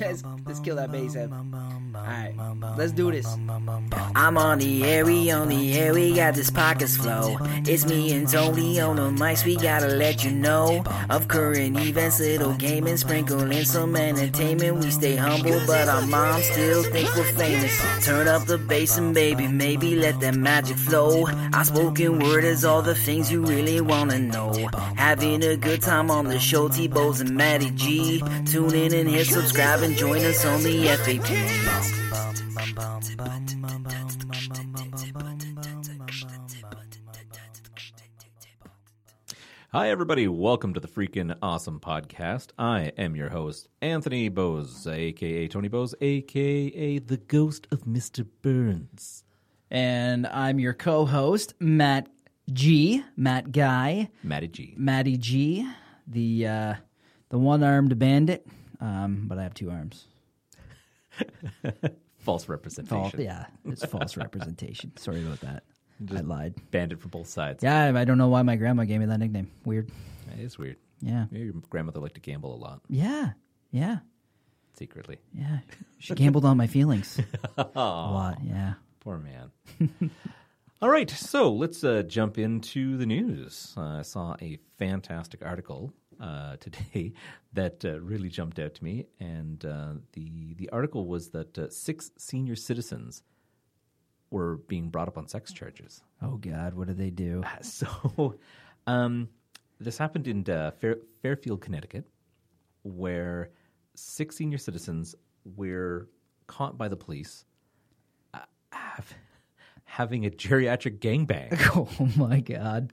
Let's, let's kill that bass. Alright, let's do this. I'm on the air, we on the air, we got this pockets flow. It's me and Tony on the mics, we gotta let you know of current events, little gaming, sprinkle in some entertainment. We stay humble, but our moms still think we're famous. Turn up the bass and baby, maybe let that magic flow. Our spoken word is all the things you really wanna know. Having a good time on the show, T-Bows and Matty G. Tune in and hit subscribe and join us on the FAP. Hi, everybody. Welcome to the freaking awesome podcast. I am your host, Anthony Bose, aka Tony Bose, aka the ghost of Mr. Burns. And I'm your co-host, Matt G, Matt Guy, Matty G. Matty G, the uh, the one-armed bandit. Um, but I have two arms. False representation. False, yeah, it's false representation. Sorry about that. I lied. Banded from both sides. Yeah, I don't know why my grandma gave me that nickname. Weird. It is weird. Yeah. Your grandmother liked to gamble a lot, Yeah. Yeah. secretly. Yeah. She gambled on my feelings. A lot. Yeah. Poor man. All right, so let's uh, jump into the news. Uh, I saw a fantastic article uh, today that uh, really jumped out to me, and uh, the the article was that uh, six senior citizens were being brought up on sex charges. Oh God, what did they do? So, um, this happened in uh, Fair, Fairfield, Connecticut, where six senior citizens were caught by the police uh, have, having a geriatric gangbang. Oh my God.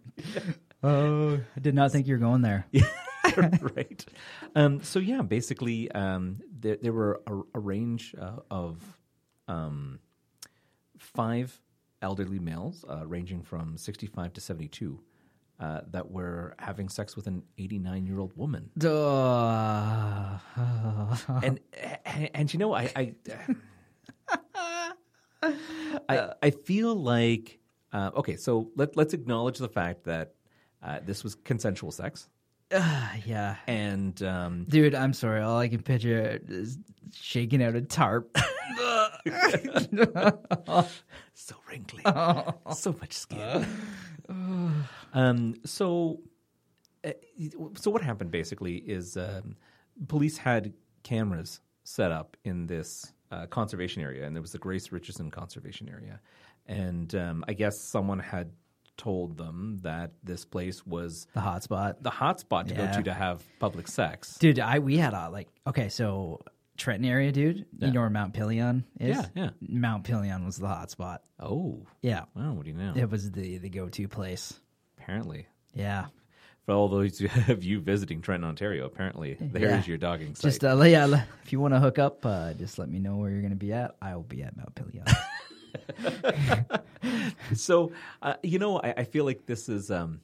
Oh, I did not think you were going there. right. Um, so yeah, basically, um, there, there were a, a range uh, of um, five elderly males, uh, ranging from sixty-five to seventy-two, uh, that were having sex with an eighty-nine-year-old woman. Duh. and and, and you know, I I, I, I feel like uh, okay. So let let's acknowledge the fact that uh, this was consensual sex, yeah. and um, Dude, I'm sorry. All I can picture is shaking out a tarp. so wrinkly, so much skin. um, so, uh, so what happened basically is um, police had cameras set up in this uh, conservation area, and there was the Grace Richardson Conservation Area, and um, I guess someone had told them that this place was the hotspot, the hotspot to Yeah. go to to have public sex. Dude, I we had a like okay, so Trenton area, dude. Yeah. You know where Mount Pelion is? Yeah, yeah. Mount Pelion was the hotspot. Oh, Yeah. wow! What do you know? It was the the go to place. Apparently, Yeah. for all those of you visiting Trenton, Ontario, apparently there is Yeah. your dogging site. Just uh, yeah, if you want to hook up, uh, just let me know where you're going to be at. I will be at Mount Pelion. so uh, you know I, I feel like this is um,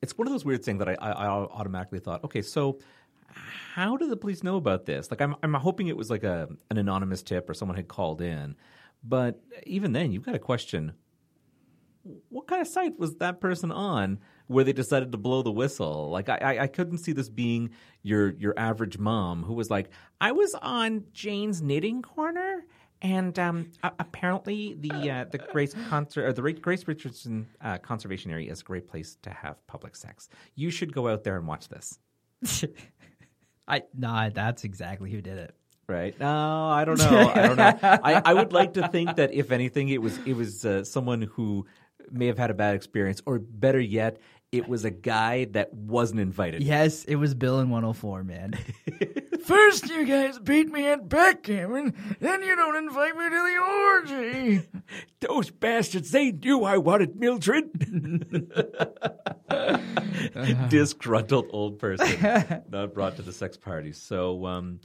it's one of those weird things that I, I, I automatically thought okay so how do the police know about this? Like I'm, I'm hoping it was like a an anonymous tip or someone had called in. But even then you've got to question. What kind of site was that person on where they decided to blow the whistle? Like I, I, I couldn't see this being your your average mom who was like, I was on Jane's knitting corner, and um, apparently the uh, the Grace concert or the Grace Richardson uh, Conservation Area is a great place to have public sex. You should go out there and watch this. I nah, that's exactly who did it. Right? No, I don't know. I don't know. I, I would like to think that if anything, it was it was uh, someone who may have had a bad experience, or better yet, it was a guy that wasn't invited. Yes, it was Bill in 104, man. First, you guys beat me at backgammon, then you don't invite me to the orgy. Those bastards, they knew I wanted Mildred. Disgruntled old person, not brought to the sex party. So, um,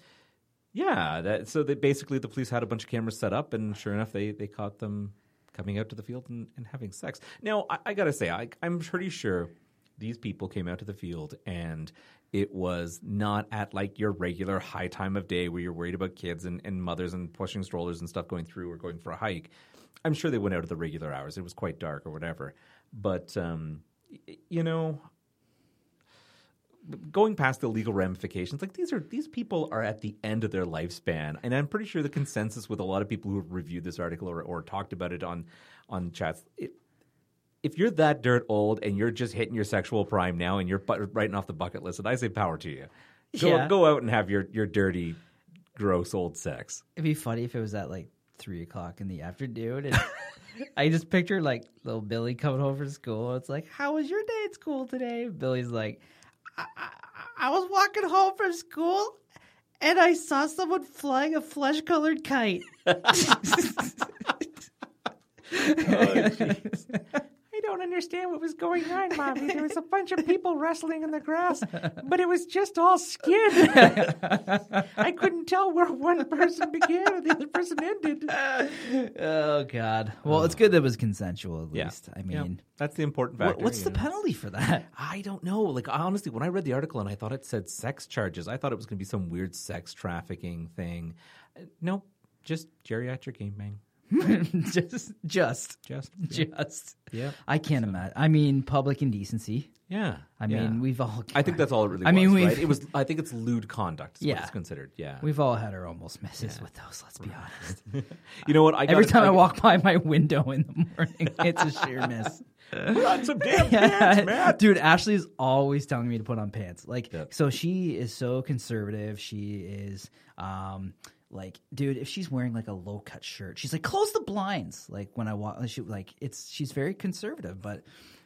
yeah, that, so they, basically the police had a bunch of cameras set up, and sure enough, they, they caught them coming out to the field and, and having sex. Now, I, I got to say, I, I'm pretty sure these people came out to the field and it was not at like your regular high time of day where you're worried about kids and, and mothers and pushing strollers and stuff going through or going for a hike. I'm sure they went out at the regular hours. It was quite dark or whatever. But, um, you know, going past the legal ramifications, like these are these people are at the end of their lifespan, and I'm pretty sure the consensus with a lot of people who have reviewed this article or, or talked about it on on chats. It, if you're that dirt old and you're just hitting your sexual prime now and you're bu- writing off the bucket list, and I say power to you. Go, Yeah. go out and have your, your dirty, gross old sex. It'd be funny if it was at like three o'clock in the afternoon, and I just picture like little Billy coming home from school. It's like, "How was your day at school today?" Billy's like, I, I, "I was walking home from school, and I saw someone flying a flesh-colored kite." Oh, I don't understand what was going on, Mommy. There was a bunch of people wrestling in the grass, but it was just all skin. I couldn't tell where one person began and the other person ended. oh God! Well, it's good that it was consensual. At Yeah. least, I Yeah, mean, that's the important what- factor. what's the know. penalty for that? I don't know. Like honestly, when I read the article and I thought it said sex charges, I thought it was going to be some weird sex trafficking thing. Uh, nope, just geriatric game just, just, Just just. yeah, I can't imagine. I mean, public indecency. yeah. I yeah. mean, we've all. I think that's all it really I was. mean, we've- right? It was. I think it's lewd conduct. Is Yeah. it's considered. Yeah. We've all had our almost misses with those. Let's be honest. You know what? I Every time I walk by my window in the morning, it's a sheer miss. put on some damn pants, man. Dude, Ashley is always telling me to put on pants. Like, Yep. so she is so conservative. She is, um, like, dude, if she's wearing like a low cut shirt, she's like, close the blinds. Like when I walk, she like, it's she's very conservative, but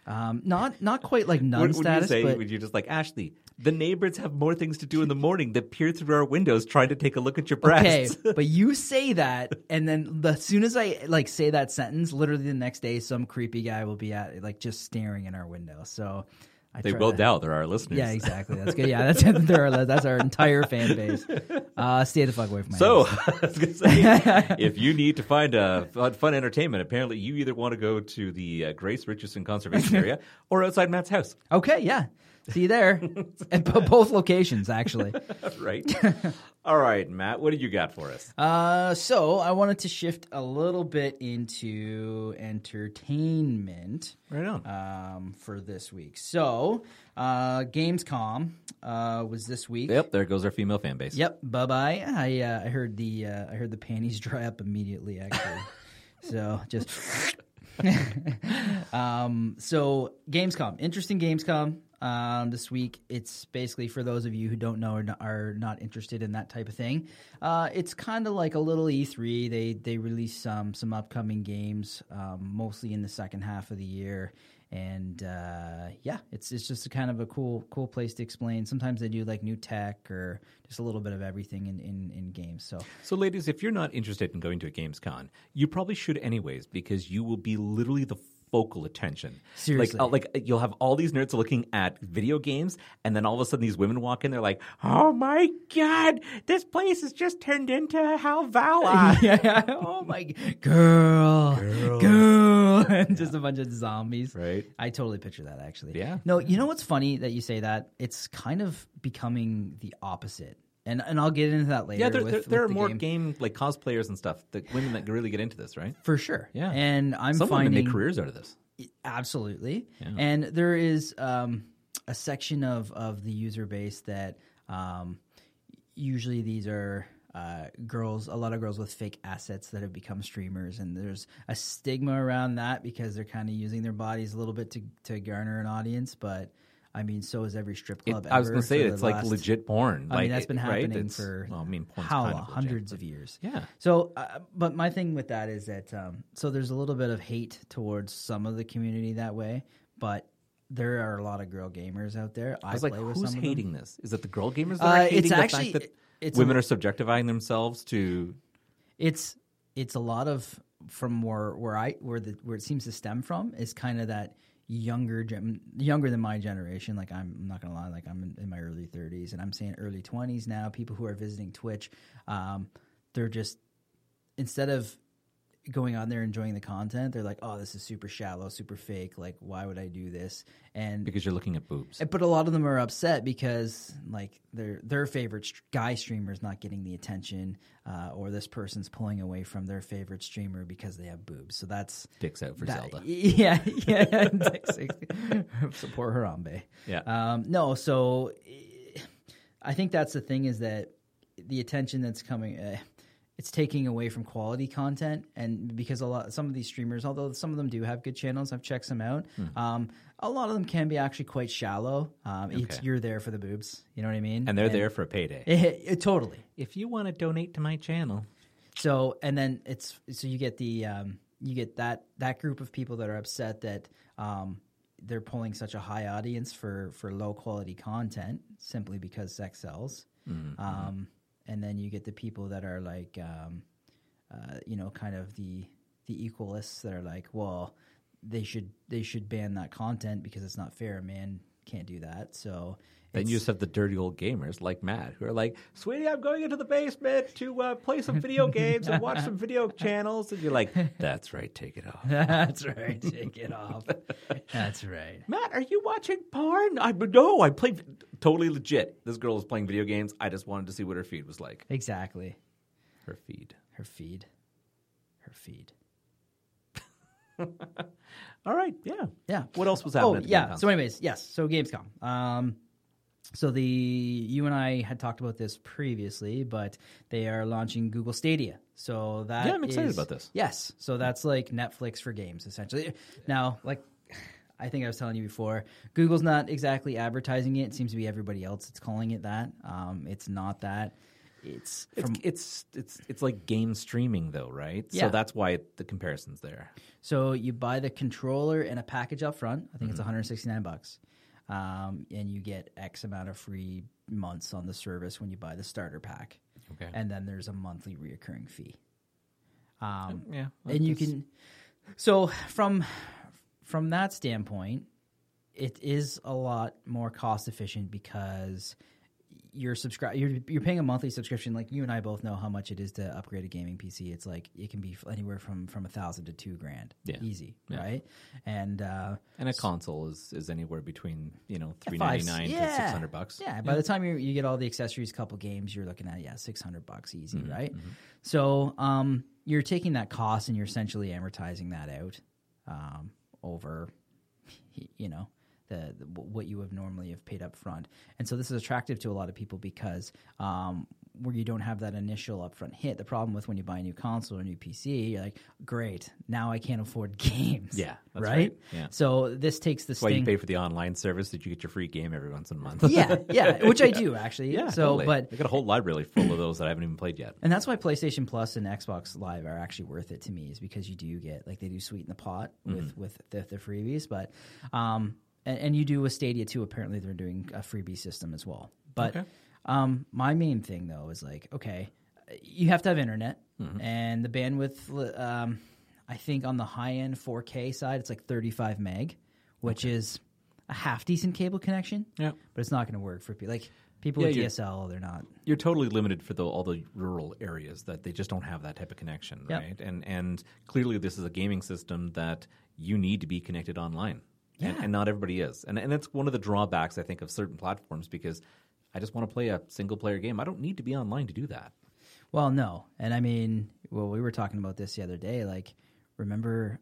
um, not not quite like nun What would you status. say? but Would you just like Ashley? The neighbors have more things to do in the morning that peer through our windows trying to take a look at your breasts Okay, but you say that, and then the as soon as I like say that sentence, literally the next day, some creepy guy will be at like just staring in our window. So I they will to- doubt they're our listeners. Yeah, exactly. That's good. Yeah, that's they're our- that's our entire fan base. Uh, stay the fuck away from my So. I was going to say, if you need to find uh, fun, fun entertainment, apparently you either want to go to the uh, Grace Richardson Conservation Area or outside Matt's house, Okay, yeah. See you there at b- both locations, actually. right? All right, Matt, what do you got for us? Uh, so I wanted to shift a little bit into entertainment. Right on. um, for this week. So, uh, Gamescom uh, was this week. yep, there goes our female fan base. Yep. Bye bye. I uh, I heard the uh, I heard the panties dry up immediately. Actually, so just. um, so Gamescom, interesting Gamescom um, this week. It's basically for those of you who don't know or are not interested in that type of thing. Uh, it's kind of like a little E3. They they release some some upcoming games, um, mostly in the second half of the year. And uh, yeah, it's it's just a kind of a cool cool place to explain. Sometimes they do like new tech or just a little bit of everything in, in, in games. So So, ladies, if you're not interested in going to a Gamescom, you probably should anyways, because you will be literally the focal attention. Seriously. like, uh, like you'll have all these nerds looking at video games, and then all of a sudden these women walk in. They're like, "Oh my god, this place has just turned into Halvala." yeah. Oh my g- girl, girl, and just a bunch of zombies. Right. I totally picture that actually. Yeah. No, you know what's funny that you say that? It's kind of becoming the opposite, and and I'll get into that later. Yeah, there, with, there, with are more game. game. like cosplayers and stuff. The women that really get into this, right? for sure. Yeah. and I'm Some women finding make careers out of this. Absolutely. And there is um, a section of, of the user base that um, usually these are uh, girls, a lot of girls with fake assets that have become streamers. And there's a stigma around that because they're kind of using their bodies a little bit to, to garner an audience. But I mean, so is every strip It- club. I was going to say it's like legit porn. I like, mean, that's been it- right? happening It's- for well, I mean, how kind of hundreds of years. Yeah. So, uh, but my thing with that is that um, so there's a little bit of hate towards some of the community that way, but there are a lot of girl gamers out there. I, I was like, with who's some of them. hating this? Is it the girl gamers that Uh, are it's hating the actually- fact that it's women a- are subjectifying themselves to? It's it's a lot of from where where I where the where it seems to stem from is kind of that younger gen, younger than my generation. Like I'm, not gonna lie, like I'm in, in my early 30s and I'm saying early 20s now. People who are visiting Twitch, um, they're just instead of going on there enjoying the content, they're like, "Oh, this is super shallow, super fake. Like, why would I do this?" And because you're looking at boobs. but a lot of them are upset because like their their favorite guy streamer is not getting the attention, uh, or this person's pulling away from their favorite streamer because they have boobs. So that's Dicks out for that- Zelda. Yeah, yeah. Support Harambe. Yeah. Um, no, so eh, I think that's the thing is that the attention that's coming, uh, it's taking away from quality content, and because a lot, some of these streamers, although some of them do have good channels, I've checked some out. Hmm. Um, a lot of them can be actually quite shallow. Um, It's Okay. you're there for the boobs, you know what I mean? and they're there for a payday. Eh, eh, totally. if you want to donate to my channel, So and then it's so you get the um, you get that that group of people that are upset that um, they're pulling such a high audience for for low quality content simply because sex sells. Um, and then you get the people that are like um, uh, you know kind of the the equalists that are like well they should they should ban that content because it's not fair man can't do that so then you just have the dirty old gamers like Matt who are like, "Sweetie, I'm going into the basement to uh, play some video games and watch some video channels," and you're like, "That's right, take it off." that's right take it off that's right Matt, are you watching porn? I no, I play totally legit. This girl is playing video games. I just wanted to see what her feed was like. exactly Her feed. her feed her feed All right, yeah, yeah What else was oh happening? at yeah Gamescom? so anyways yes so gamescom um so the you and i had talked about this previously but they are launching google stadia so that Yeah, I'm excited is- about this. yes so that's like netflix for games essentially now like I think I was telling you before. Google's not exactly advertising it. It seems to be everybody else that's calling it that. Um, it's not that. It's It's, from it's it's it's like game streaming though, right? Yeah. So that's why it, the comparison's there. So you buy the controller and a package up front. I think Mm-hmm. it's 169 bucks, um, and you get X amount of free months on the service when you buy the starter pack. Okay. And then there's a monthly reoccurring fee. Um, yeah, and you that's- can. So from from that standpoint, it is a lot more cost efficient because you're subscribe you're, you're paying a monthly subscription like you and I both know how much it is to upgrade a gaming PC it's like it can be anywhere from from a thousand to two grand Yeah. easy Yeah. right and uh And a console is, is anywhere between you know three five- ninety nine to yeah. six hundred bucks. Yeah, by the time you you get all the accessories, couple games, you're looking at yeah, six hundred bucks easy, Mm-hmm, right? So um, you're taking that cost and you're essentially amortizing that out um, over, you know. The, the, what you would normally have paid up front. And so this is attractive to a lot of people because um, where you don't have that initial upfront hit. The problem with when you buy a new console or a new PC, you're like, great, now I can't afford games. Yeah, right? right. Yeah. So this takes the That's why you pay for the online service that you get your free game every once in a month. yeah, yeah, which I do actually. yeah. So, totally. but I got a whole library full of those that I haven't even played yet. and that's why PlayStation Plus and Xbox Live are actually worth it to me is because you do get like they do sweeten the pot Mm-hmm. with with the, the freebies, but um and, and you do with Stadia too. Apparently, they're doing a freebie system as well. But Okay. um, my main thing though is like okay, you have to have internet Mm-hmm. and the bandwidth. Um, I think on the high end 4K side, it's like 35 meg, which is a half decent cable connection. Yeah. but it's not going to work for people like people Yeah, with DSL. They're not. You're totally limited for the, all the rural areas that they just don't have that type of connection, Yep. right? And and clearly this is a gaming system that you need to be connected online, Yeah. and not everybody is, and and that's one of the drawbacks I think of certain platforms because I just want to play a single player game. I don't need to be online to do that. Well, no, and I mean, well, we were talking about this the other day. Like, remember,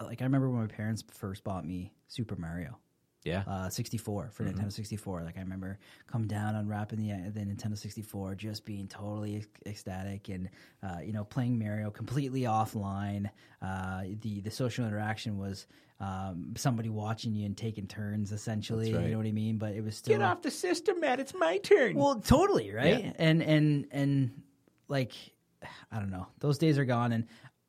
like I remember when my parents first bought me Super Mario. Yeah, uh, 64 for Nintendo 64. Like I remember coming down, unwrapping the the Nintendo 64, just being totally ecstatic, and uh, you know playing Mario completely offline. Uh, the the social interaction was um, somebody watching you and taking turns, essentially. Right. You know what I mean? But it was still get off the system, Matt. It's my turn. well, totally, right? Yeah. And and and like I don't know. Those days are gone and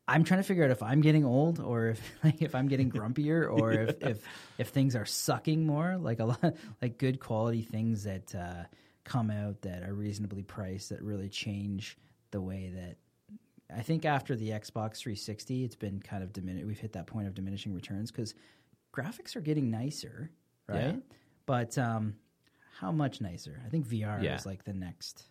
I'm trying to figure out if I'm getting old or if like if I'm getting grumpier or if, if if things are sucking more, like a lot like good quality things that uh, come out that are reasonably priced that really change the way that I think after the Xbox 360, it's been kind of diminished. We've hit that point of diminishing returns because graphics are getting nicer, right? Yeah. But um, how much nicer? I think VR Yeah. is like the next.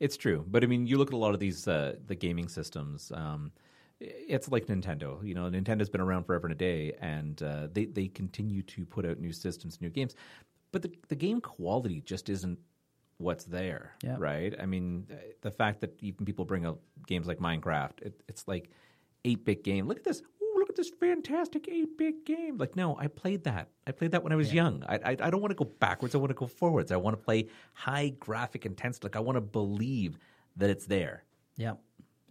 It's true, but I mean, you look at a lot of these uh, the gaming systems. Um, it's like Nintendo. You know, Nintendo's been around forever and a day, and uh, they they continue to put out new systems, new games, but the the game quality just isn't what's there, Yeah. right? I mean, the fact that even people bring up games like Minecraft, it, it's like eight bit game. Look at this. Ooh, look at this fantastic eight bit game. Like, no, I played that. I played that when I was young. I, I I don't want to go backwards. I want to go forwards. I want to play high graphic intensity. Like, I want to believe that it's there. Yep.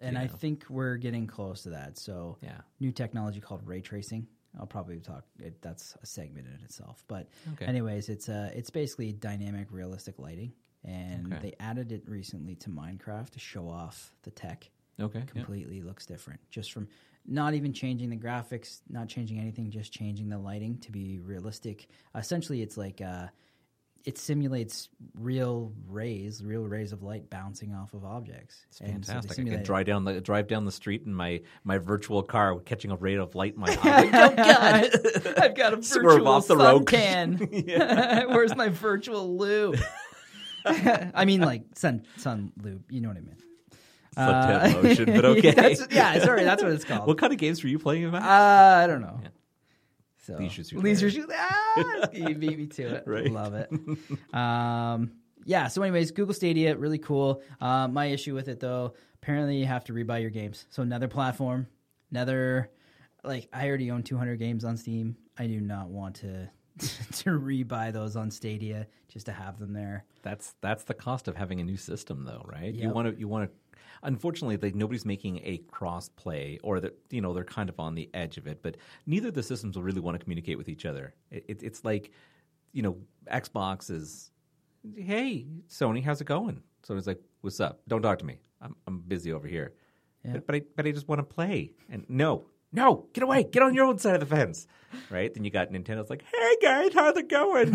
And I think we're getting close to that. So, Yeah. new technology called ray tracing. I'll probably talk. It, that's a segment in itself. But, Okay. anyways, it's uh, it's basically dynamic, realistic lighting, and Okay. they added it recently to Minecraft to show off the tech. Okay. yeah. Completely looks different, just from not even changing the graphics, not changing anything, just changing the lighting to be realistic. essentially, it's like uh, it simulates real rays, real rays of light bouncing off of objects. It's And so fantastic. I can drive down the drive down the street in my my virtual car, catching a ray of light in my eye. oh God! I've got a Swerve virtual off the sun road. tan. Where's my virtual lube? I mean, like sun sun lube. You know what I mean? Suntan lotion, but okay. That's- yeah, sorry, that's what it's called. what kind of games were you playing about? Uh, I don't know. So, Leisure Suit Leisure. Suit. Ah, you beat me to it. Right. Love it. Um, yeah. So, anyways, Google Stadia, really cool. Uh, my issue with it, though, apparently you have to rebuy your games. So, another platform, another. Like, I already own 200 games on Steam. I do not want to to rebuy those on Stadia just to have them there. That's that's the cost of having a new system, though, right? You want to you want to. Unfortunately, like nobody's making a cross play, or that you know they're kind of on the edge of it. But neither of the systems will really want to communicate with each other. It, it, it's like, you know, Xbox is, hey Sony, how's it going? Sony's like, what's up? Don't talk to me. I'm I'm busy over here. Yeah. But, but I but I just want to play. And no, no, get away, get on your own side of the fence, right? Then you got Nintendo's like, hey guys, how's it going?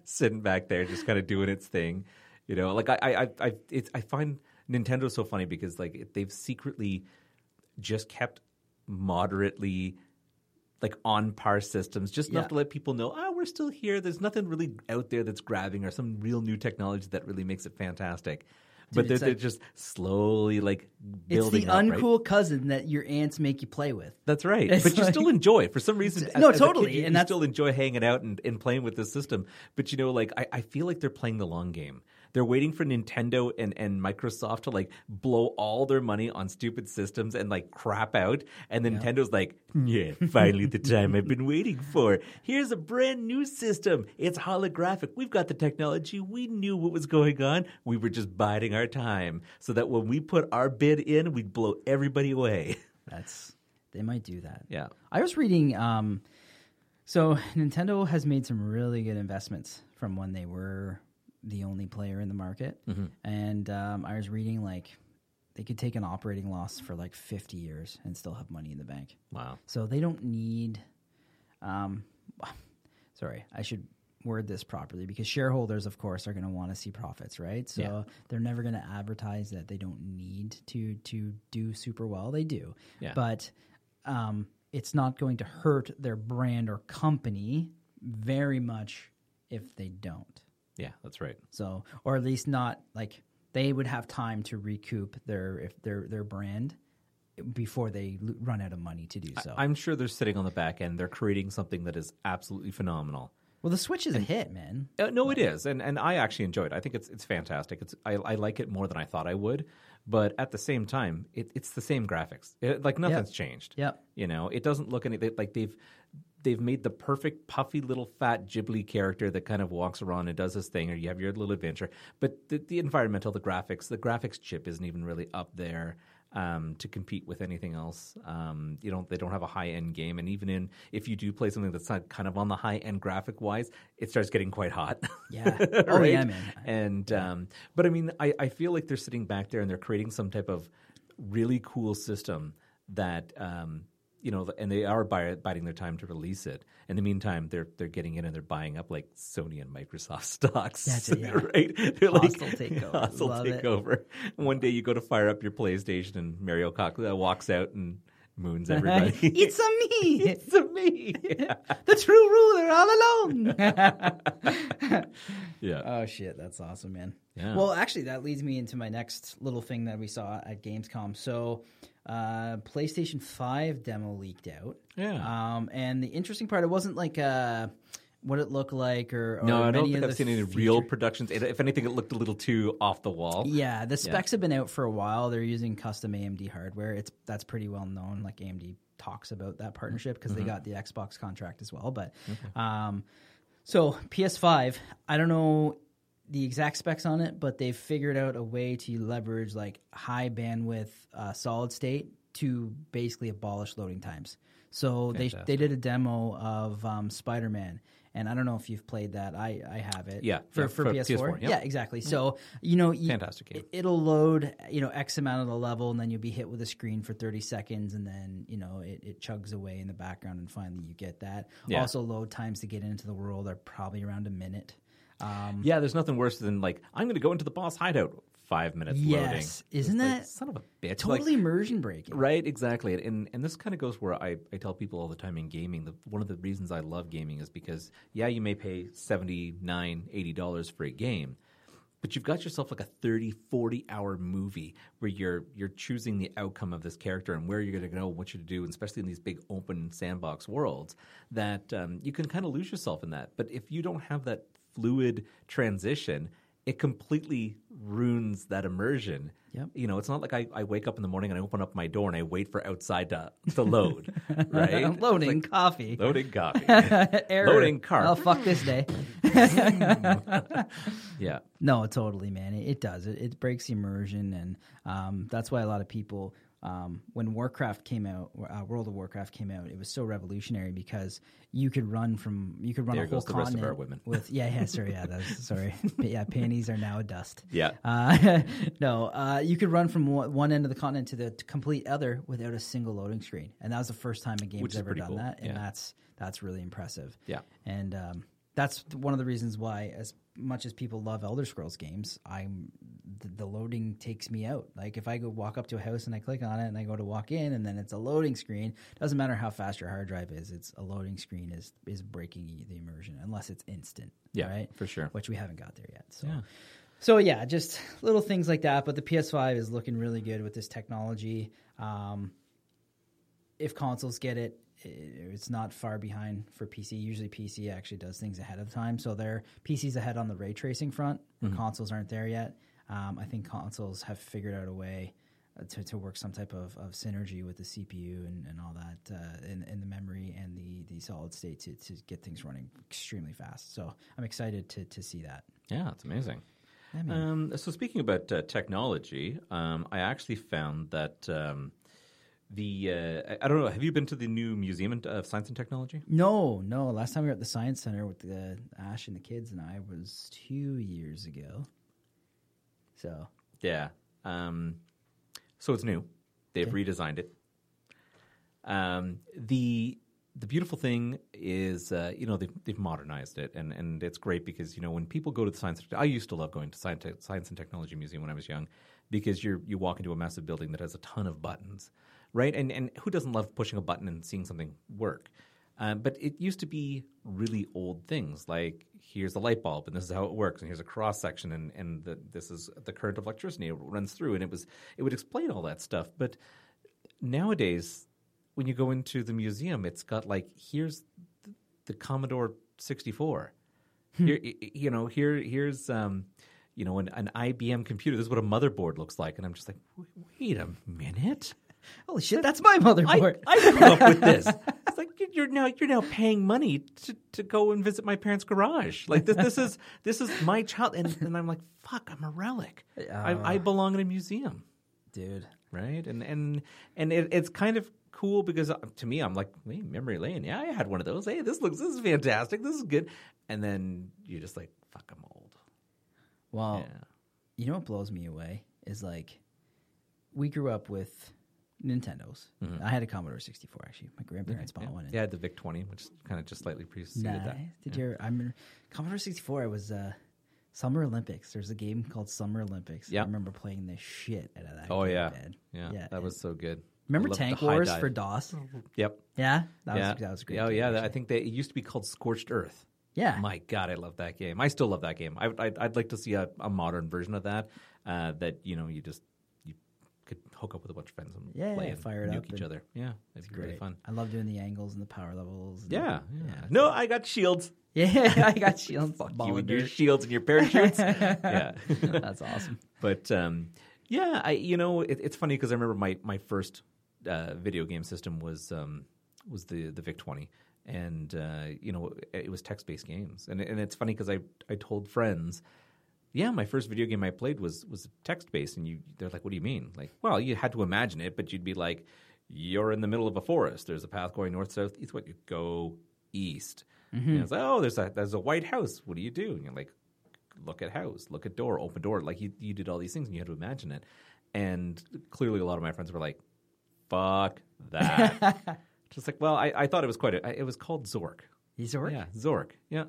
Sitting back there, just kind of doing its thing, you know. Like I I I I, it's, I find Nintendo so funny because like they've secretly just kept moderately like on par systems, just enough Yeah. to let people know, ah, we're still here. There's nothing really out there that's grabbing or some real new technology that really makes it fantastic. but they're, it's they're just slowly like building. It's the up, right? uncool cousin that your aunts make you play with. That's right. It's but you still enjoy it for some reason. No, as- as a kid, totally, you, and you that's- still enjoy hanging out and, and playing with this system. But you know, like I, I feel like they're playing the long game. They're waiting for Nintendo and, and Microsoft to like blow all their money on stupid systems and like crap out. And then Nintendo's like, yeah, finally the time I've been waiting for. Here's a brand new system. It's holographic. We've got the technology. We knew what was going on. We were just biding our time so that when we put our bid in, we'd blow everybody away. That's they might do that. yeah. I was reading. Um, so Nintendo has made some really good investments from when they were the only player in the market, and um, I was reading like they could take an operating loss for like fifty years and still have money in the bank. Wow. So they don't need. Um, sorry, I should word this properly because shareholders, of course, are going to want to see profits, right? So Yeah. they're never going to advertise that they don't need to to do super well. They do, Yeah. but um, it's not going to hurt their brand or company very much if they don't. Yeah, that's right. So, or at least not like they would have time to recoup their if their their brand before they l- run out of money to do so. I'm sure they're sitting on the back end. They're creating something that is absolutely phenomenal. well, the Switch is a hit, man. Uh, no, it is, and and I actually enjoy it. I think it's it's fantastic. It's I, I like it more than I thought I would, but at the same time, it, it's the same graphics. It, like nothing's changed. Yep. You know, it doesn't look any like they've they've made the perfect puffy little fat Ghibli character that kind of walks around and does his thing, or you have your little adventure. But the, the environmental, the graphics, the graphics chip isn't even really up there. Um, to compete with anything else, um, you know they don't have a high end game, and even in if you do play something that's not kind of on the high end graphic wise, it starts getting quite hot. Yeah. Oh yeah, man. And um, but I mean, I, I feel like they're sitting back there and they're creating some type of really cool system that um, you know, and they are buy, biding their time to release it. In the meantime, they're they're getting in and they're buying up like Sony and Microsoft stocks. That's it, yeah. right? They're Hostile like takeover. hostile Love it. takeover. One day you go to fire up your PlayStation and Mario Cock- uh, walks out and moons everybody. it's a me, it's a me. Yeah. the true ruler all alone. yeah. oh shit, that's awesome, man. Yeah. Well, actually, that leads me into my next little thing that we saw at Gamescom. So, uh, PlayStation Five demo leaked out. Yeah. Um, and the interesting part, it wasn't like uh, what it looked like, or, or no, i don't think i've seen any real productions. If anything, it looked a little too off the wall. Yeah, the specs have been out for a while. They're using custom AMD hardware. It's that's pretty well known. Like AMD talks about that partnership because Mm-hmm. they got the Xbox contract as well. But um, so PS5, I don't know the exact specs on it, but they've figured out a way to leverage like high bandwidth uh, solid state to basically abolish loading times. So they they did a demo of um, Spider Man. And I don't know if you've played that. I, I have it. Yeah, For, yeah, for, for PS4. PS4, yeah. Yeah, exactly. So, you know, you, Fantastic game. it- it'll load you know x amount of the level and then you'll be hit with a screen for 30 seconds and then you know it, it chugs away in the background and finally you get that Yeah. also load times to get into the world are probably around a minute um, Yeah, there's nothing worse than like I'm going to go into the boss hideout. Five minutes loading. yes isn't It's like, that son of a bitch? Like, totally immersion breaking Right, exactly. And and this kind of goes where I, I tell people all the time in gaming that one of the reasons I love gaming is because yeah, you may pay 79 80 dollars for a game, but you've got yourself like a 30 40 hour movie where you're you're choosing the outcome of this character and where you're going to go, what you're to do, and especially in these big open sandbox worlds that um, you can kind of lose yourself in that. But if you don't have that fluid transition, it completely ruins that immersion. Yep. You know, it's not like I, I wake up in the morning and I open up my door and I wait for outside to, to load, right? loading It's coffee loading coffee. Error. loading car. oh fuck this day yeah. No, totally, man. It, it does. It, it breaks immersion, and um, that's why a lot of people, um, when Warcraft came out, uh, World of Warcraft came out, it was so revolutionary because you could run from you could run There a whole goes the rest of continent our women. with yeah yeah sorry yeah that's sorry But yeah panties are now dust Yeah. uh, no uh, you could run from one, end of the continent to the complete other without a single loading screen, and that was the first time a game's ever done cool. that, and Yeah. that's that's really impressive. Yeah. And um, that's one of the reasons why, as much as people love Elder Scrolls games, I'm the, the loading takes me out. Like if I go walk up to a house and I click on it and I go to walk in and then it's a loading screen, doesn't matter how fast your hard drive is, it's a loading screen is is breaking the immersion unless it's instant. Yeah, right, for sure. Which we haven't got there yet. So. Yeah. So yeah, just little things like that. But the PS5 is looking really good with this technology. Um, if consoles get it, it's not far behind for PC. Usually, PC actually does things ahead of time, so their PC's ahead on the ray tracing front. where Consoles aren't there yet. Um, I think consoles have figured out a way uh, to, to work some type of, of synergy with the CPU and, and all that uh, in, in the memory and the, the solid state to, to get things running extremely fast. So I'm excited to, to see that. Yeah, it's amazing. Yeah, man. Um, so speaking about uh, technology, um, I actually found that um, the uh, I- don't know. Have you been to the new Museum of Science and Technology? No, no. Last time we were at the Science Center with the Ash and the kids and I was two years ago. So Yeah. Um, so it's new. They've redesigned it. Um, the the beautiful thing is, uh, you know, they've, they've modernized it, and, and it's great because you know when people go to the science, I used to love going to science, science and technology museum when I was young, because you're you walk into a massive building that has a ton of buttons, right? And and who doesn't love pushing a button and seeing something work? Um, but it used to be really old things like here's a light bulb and this is how it works and here's a cross section and and the, this is the current of electricity it runs through and it was it would explain all that stuff. But nowadays, when you go into the museum, it's got like here's the, the Commodore 64. Here, y- y- you know, here here's um, you know, an, an IBM computer. This is what a motherboard looks like, and I'm just like, wait a minute. Holy shit, that's my I, motherboard. I grew up with this. It's like you- you're now you're now paying money to, to go and visit my parents' garage. Like this this is this is my child, and, and I'm like, fuck, I'm a relic. I, I belong in a museum, Dude. right? And and and it, it's kind of cool because uh, to me, I'm like, hey, memory lane. Yeah, I had one of those. Hey, this looks this is fantastic. This is good. And then you're just like, fuck, I'm old. Well, Yeah. you know what blows me away is like we grew up with Nintendos. I had a Commodore 64 actually. My grandparents bought one. and- Mm-hmm. Yeah, I had the VIC 20, which kind of just slightly preceded Nice. that. Did you? Ever, I remember Commodore 64. It was uh, Summer Olympics. There's a game called Summer Olympics. Yeah. I remember playing the shit out of that. Oh game, yeah. yeah, yeah. that was so good. Remember Tank Wars dive. for DOS? Yep. Yeah, that yeah. was that was great. Oh game, yeah, that- I think they, it used to be called Scorched Earth. Yeah. My God, I love that game. I still love that game. I, I'd, I'd like to see a, a modern version of that. Uh, that you know you just could hook up with a bunch of friends and Yeah, play yeah, and fire it nuke up each and- other. Yeah, it'd be really Great. fun. I love doing the angles and the power levels. and- Yeah, yeah. No, I got shields. yeah. I got shields. ball you and your shields and your parachutes. yeah. That's awesome. But um, yeah, I you know it, it's funny because I remember my my first uh, video game system was um, was the the VIC twenty, and uh, you know it was text based games, and and it's funny because I I told friends. Yeah, my first video game I played was was text based, and you they're like, "What do you mean?" Like, well, you had to imagine it, but you'd be like, "You're in the middle of a forest. There's a path going north, south, east. What you go east?" Mm-hmm. And it's like, "Oh, there's a there's a white house. What do you do?" And you're like, look at house, look at door, open door. Like you, you did all these things and you had to imagine it. And clearly, a lot of my friends were like, "Fuck that." Just like, well, I, I thought it was quite. A, it was called Zork. Zork. Yeah, Zork. Yeah.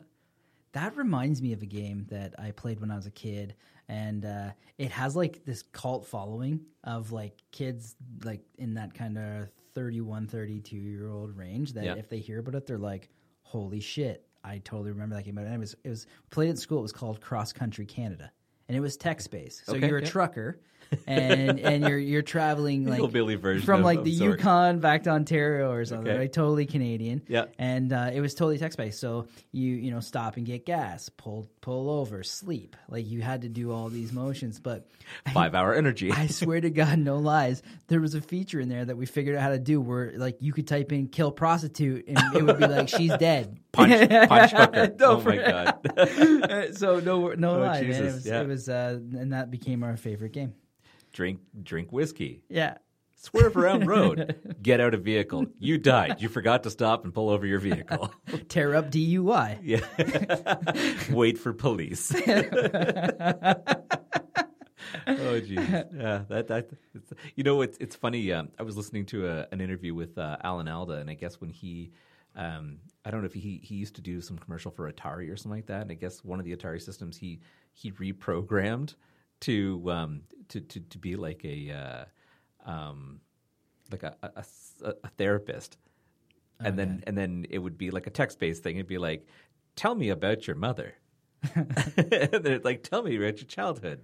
That reminds me of a game that I played when I was a kid, and uh, it has like this cult following of like kids like in that kind of 31, 32 year old range. That Yeah. if they hear about it, they're like, "Holy shit!" I totally remember that game. And it was it was played at school. It was called Cross Country Canada, and it was text based. So Okay, you're a yeah. trucker, and and you're you're traveling like Hillbilly version from like the Zork. Yukon back to Ontario or something. Okay. Right? Totally Canadian. Yeah. and uh, it was totally text based. So you you know stop and get gas, pull pull over, sleep. Like you had to do all these motions. But Five hour energy. I swear to God, no lies, there was a feature in there that we figured out how to do where like you could type in "kill prostitute" and it would be like she's dead. punch, punch hooker. No, oh my god. So no no Oh, lie, man. It was, yeah. it was uh, and that became our favorite game. drink, drink whiskey. Yeah. Swerve around road. Get out of vehicle. You died. You forgot to stop and pull over your vehicle. Tear up DUI. Yeah. Wait for police. oh Jesus! Yeah, that that. It's, you know, it's it's funny. Um, I was listening to a, an interview with uh, Alan Alda, and I guess when he, um, I don't know if he he used to do some commercial for Atari or something like that. And I guess one of the Atari systems he he reprogrammed to um to to, to be like a uh, um like a a, a, a therapist and then and then it would be like a text based thing. It'd be like, "Tell me about your mother," and then it's like, "Tell me about your childhood."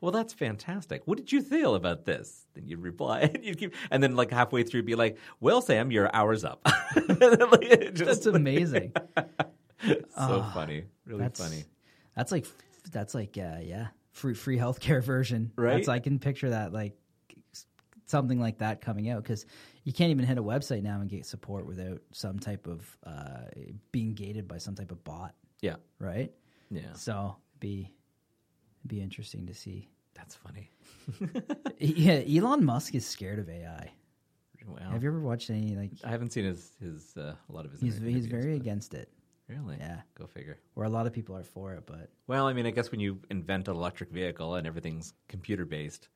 Well, that's fantastic. What did you feel about this? Then you'd reply, and you'd keep, and then like halfway through, be like, "Well, Sam, your hour's up." Like, just- That's amazing. so funny, really That's funny. That's like that's like uh, yeah, free free healthcare version. Right? That's I can picture that like something like that coming out because you can't even hit a website now and get support without some type of uh, being gated by some type of bot, Yeah, right? yeah, So be be interesting to see. that's funny. yeah, Elon Musk is scared of AI. Wow. Have you ever watched any like? I haven't seen his his uh, a lot of his. He's he's very but- against it. Really. Yeah. go figure. Where a lot of people are for it, but Well, I mean, I guess when you invent an electric vehicle and everything's computer based,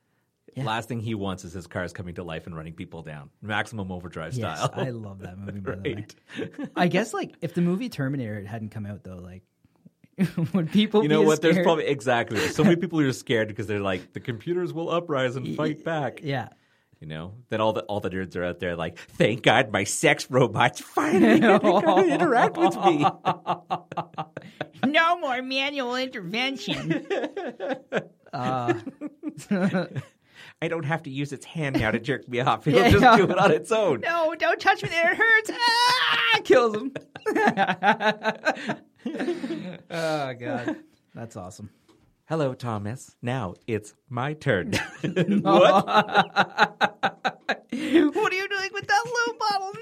Yeah. last thing he wants is his cars coming to life and running people down. Maximum overdrive yes, style. I love that movie. By the way. right. I guess like if the movie Terminator hadn't come out though, like would people You know what? There's probably exactly so many people who are scared because they're like the computers will uprise and fight back. yeah. You know, then all the all the nerds are out there like, thank God my sex robot's finally going to interact with me. No more manual intervention. uh, I don't have to use its hand now to jerk me off. It'll Yeah, just yeah. do it on its own. no, don't touch me there, it hurts. Ah! Kills him. oh god. That's awesome. Hello, Thomas. Now it's my turn. what? What are you doing with that blue bottle?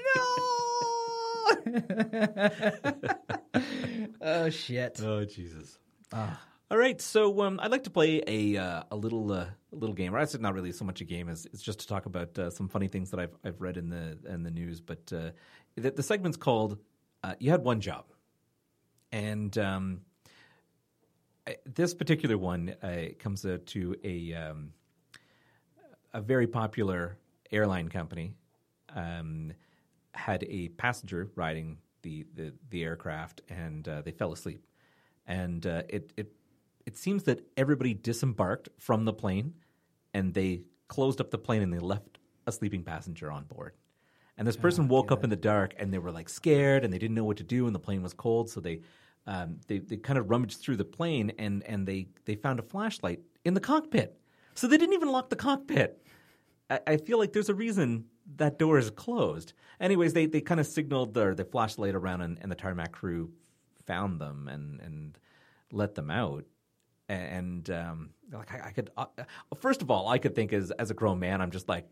No. oh shit. Oh Jesus! Ah. All right, so um, I'd like to play a uh, a little uh, a little game. Or it's not really so much a game as it's just to talk about uh, some funny things that I've I've read in the in the news. But uh, the, the segment's called uh, "You Had One Job," and um, I- this particular one uh, comes uh, to a um, a very popular airline company um, had a passenger riding the, the, the aircraft and uh, they fell asleep. And uh, it, it, it seems that everybody disembarked from the plane and they closed up the plane and they left a sleeping passenger on board. And this person woke up in the dark and they were like scared and they didn't know what to do and the plane was cold, so they um, they, they kind of rummaged through the plane and, and they, they found a flashlight in the cockpit. So they didn't even lock the cockpit. I, I feel like there's a reason that door is closed. Anyways, they, they kind of signaled their, their flashlight around and, and the tarmac crew found them and, and let them out. And um, like I, I could, uh, first of all, I could think as as a grown man, I'm just like,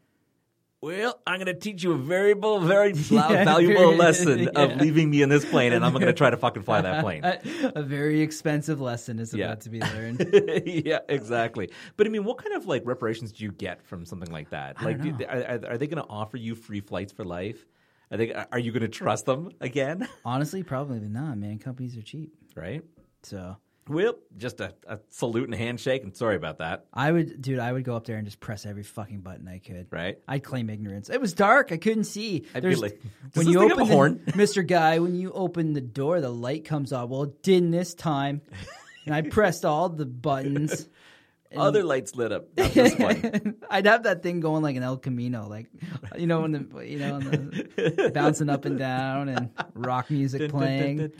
well, I'm going to teach you a very, very valuable lesson yeah. of leaving me in this plane, and I'm going to try to fucking fly that plane. a very expensive lesson is Yeah. about to be learned. yeah, exactly. But I mean, what kind of like reparations do you get from something like that? Like, don't do- are, are- are they going to offer you free flights for life? Are they? Are you going to trust them again? Honestly, probably not, man. Companies are cheap. right. So Well, just a, a salute and a handshake, and sorry about that. I would, dude, I would go up there and just press every fucking button I could. Right. I'd claim ignorance. It was dark. I couldn't see. I'd be There's- like, when "Does you this thing have open a horn?" the, Mr. Guy, when you open the door, the light comes on. Well, it didn't this time. And I pressed all the buttons. Other lights lit up. This. I'd have that thing going like an El Camino, like you know, when the you know, the, bouncing up and down and rock music playing.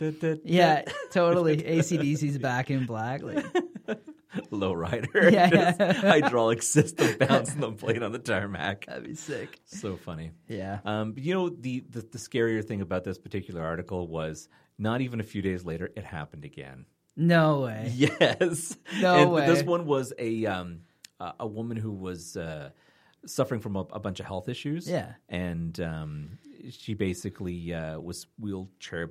Yeah, totally. ACDC's back in black. Like, Low rider. Yeah. Just hydraulic system bouncing the plane on the tarmac. that'd be sick. So funny. Yeah. Um, but you know, the, the the scarier thing about this particular article was not even a few days later, it happened again. No way. Yes. No and way. This one was a um, a a woman who was uh, suffering from a, a bunch of health issues. Yeah. and um, she basically uh, was wheelchair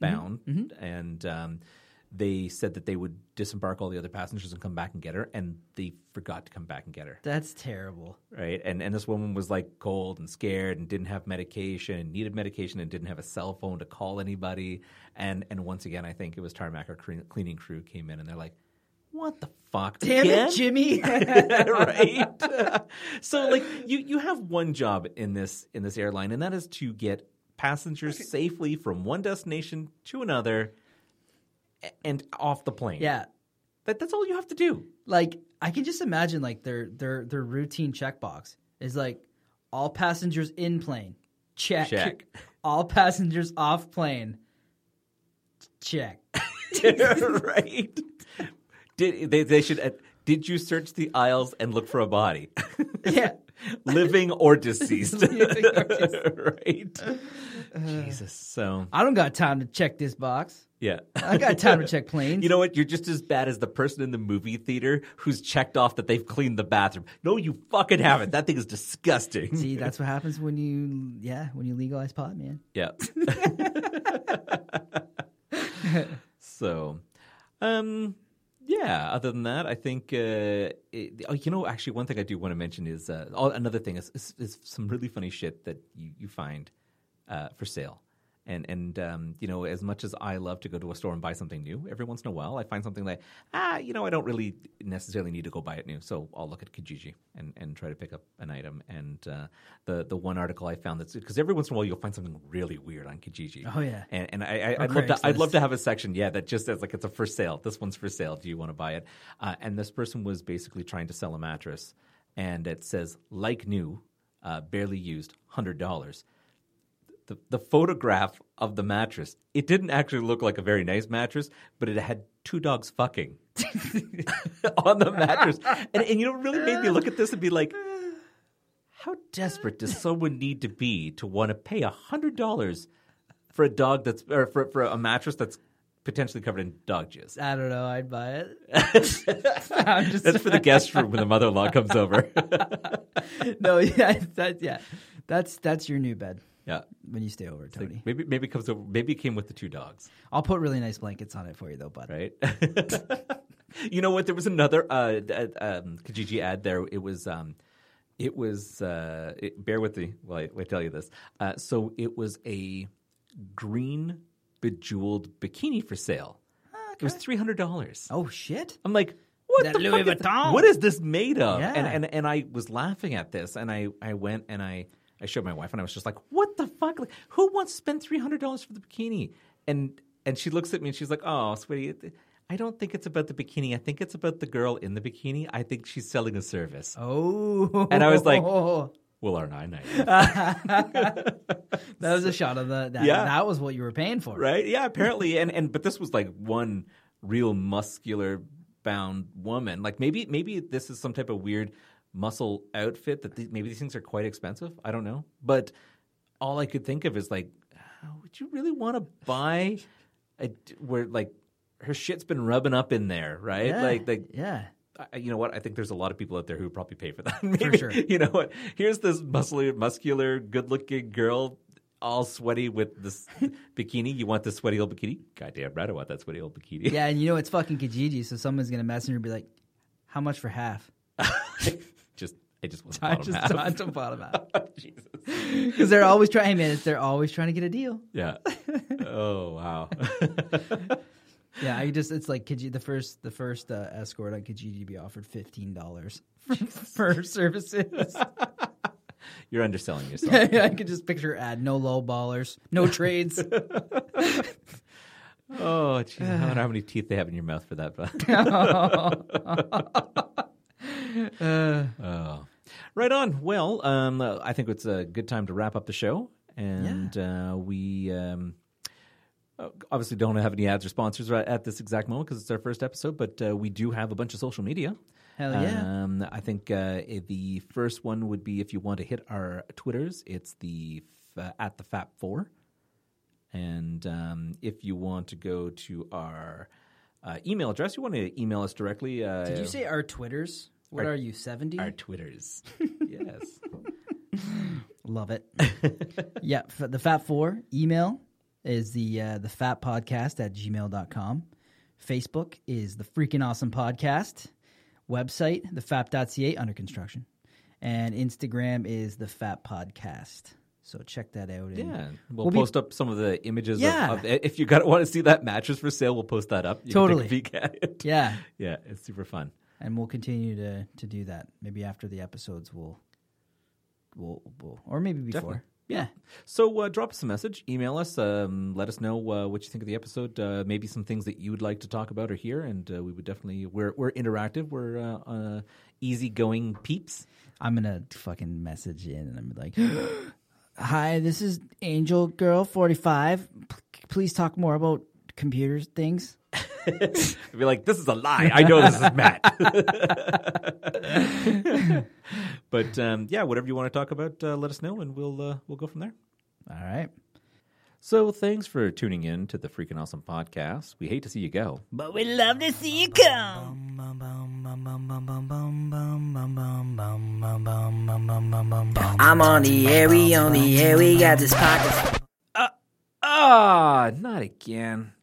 bound, Mm-hmm. and um, they said that they would disembark all the other passengers and come back and get her, and they forgot to come back and get her. That's terrible. Right, and and this woman was like cold and scared and didn't have medication and needed medication and didn't have a cell phone to call anybody. And and once again, I think it was Tarmac or cleaning crew came in and they're like, "What the fuck, Damn again?" it, Jimmy. right? so like you you have one job in this in this airline, and that is to get passengers safely from one destination to another and off the plane. yeah. that, that's all you have to do. Like I can just imagine like their their their routine checkbox is like all passengers in plane. Check. Check. All passengers off plane. Check. right? Did they, they should? Uh, did you search the aisles and look for a body, Yeah. living or deceased? Living or right? Jesus. So I don't got time to check this box. yeah. I got time to check planes. You know what? You're just as bad as the person in the movie theater who's checked off that they've cleaned the bathroom. No, you fucking haven't. That thing is disgusting. See, that's what happens when you yeah, when you legalize pot, man. Yeah. so, um, yeah. Other than that, I think uh, it, oh, you know. Actually, one thing I do want to mention is uh, another thing is, is, is some really funny shit that you, you find uh, for sale. And and um, you know, as much as I love to go to a store and buy something new, every once in a while I find something that ah, you know, I don't really necessarily need to go buy it new. So I'll look at Kijiji and, and try to pick up an item. And uh, the the one article I found that's because every once in a while you'll find something really weird on Kijiji. Oh, yeah. and, and I, I I'd love to I'd love to have a section yeah that just says like it's a for sale. This one's for sale. Do you want to buy it? Uh, and this person was basically trying to sell a mattress, and it says like new, uh, barely used, hundred dollars the, the photograph of the mattress, it didn't actually look like a very nice mattress, but it had two dogs fucking on the mattress. And, and you know, it really made me look at this and be like, how desperate does someone need to be to want to pay $100 for a dog that's, or for, for a mattress that's potentially covered in dog juice? I don't know, I'd buy it. Just That's for the guest room when the mother in law comes over. No, yeah, that yeah. That's that's your new bed yeah. when you stay over, Tony. Maybe maybe it comes over, maybe it came with the two dogs. I'll put really nice blankets on it for you though, bud. right? you know what? There was another uh, uh, um, Kijiji ad there. It was, um, it was. Uh, it, bear with me while I, while I tell you this. Uh, so it was a green bejeweled bikini for sale. It was three hundred dollars. Oh shit. I'm like, what That the Louis fuck is- what is this made of? Yeah. And, and and I was laughing at this, and I I went and I I showed my wife, and I was just like, what the fuck? Like, who wants to spend three hundred dollars for the bikini? And and she looks at me and she's like, oh, sweetie. I don't think it's about the bikini. I think it's about the girl in the bikini. I think she's selling a service. Oh. And I was like, Will our nine nine. That was a shot of the. That, Yeah. that was what you were paying for. right? Yeah, apparently, and and but this was like one real muscular bound woman. Like maybe maybe this is some type of weird muscle outfit that these, maybe these things are quite expensive. I don't know, but all I could think of is like, would you really want to buy a where like her shit's been rubbing up in there, right? Yeah. Like like yeah. I- you know what? I think there's a lot of people out there who would probably pay for that. Maybe, sure. You know what? Here's this muscular, muscular, good-looking girl, all sweaty with this bikini. You want this sweaty old bikini? Goddamn right, I want that sweaty old bikini. Yeah, and you know it's fucking Kijiji, so someone's gonna message her and be like, "How much for half?" I just want the I just. I just bottom half Jesus. because they're always trying. Hey man, it's- they're always trying to get a deal. Yeah. Oh wow. Yeah, I just it's like could you The first the first uh, escort on Kijiji be offered fifteen dollars for services. You're underselling yourself. I could just picture ad no low ballers, no trades. Oh, geez. I wonder how many teeth they have in your mouth for that. But. Oh. Right on. Well, um, uh, I think it's a good time to wrap up the show. And uh, we um, uh, obviously don't have any ads or sponsors right at this exact moment because it's our first episode, but uh, we do have a bunch of social media. Hell yeah. Um, I think uh, the first one would be if you want to hit our Twitters, it's the f- at the FAP4. And um, if you want to go to our uh, email address, you want to email us directly. Uh, Did you say our Twitters? What Our- are you seventy? our Twitters? yes. Love it. yeah, f- the Fat Four email is the uh, the FAP Podcast at gmail.com. Facebook is the freaking awesome podcast. Website, the thefap.ca under construction. And Instagram is the FAP Podcast. So check that out. and Yeah, we'll, We'll be- post up some of the images. Yeah. Of, of if you got want to see that mattress for sale, we'll post that up. You Totally. can take a peek at it. Yeah. yeah, it's super fun. And we'll continue to, to do that. Maybe after the episodes we'll we'll, we'll or maybe before. Definitely. Yeah. So uh, drop us a message, email us, um, let us know uh, what you think of the episode. Uh, maybe some things that you would like to talk about or hear, and uh, we would definitely we're we're interactive. We're uh, uh, easygoing peeps. I'm gonna fucking message in and I'm like, "Hi, this is Angel Girl 45. P- please talk more about computers things." I'd be like, "This is a lie. I know this is Matt." but um, yeah, whatever you want to talk about, uh, let us know, and we'll uh, we'll go from there. All right. So thanks for tuning in to the Freaking Awesome podcast. We hate to see you go. But we love to see you come. I'm on the air, we on the air, we got this pocket. Ah, not again.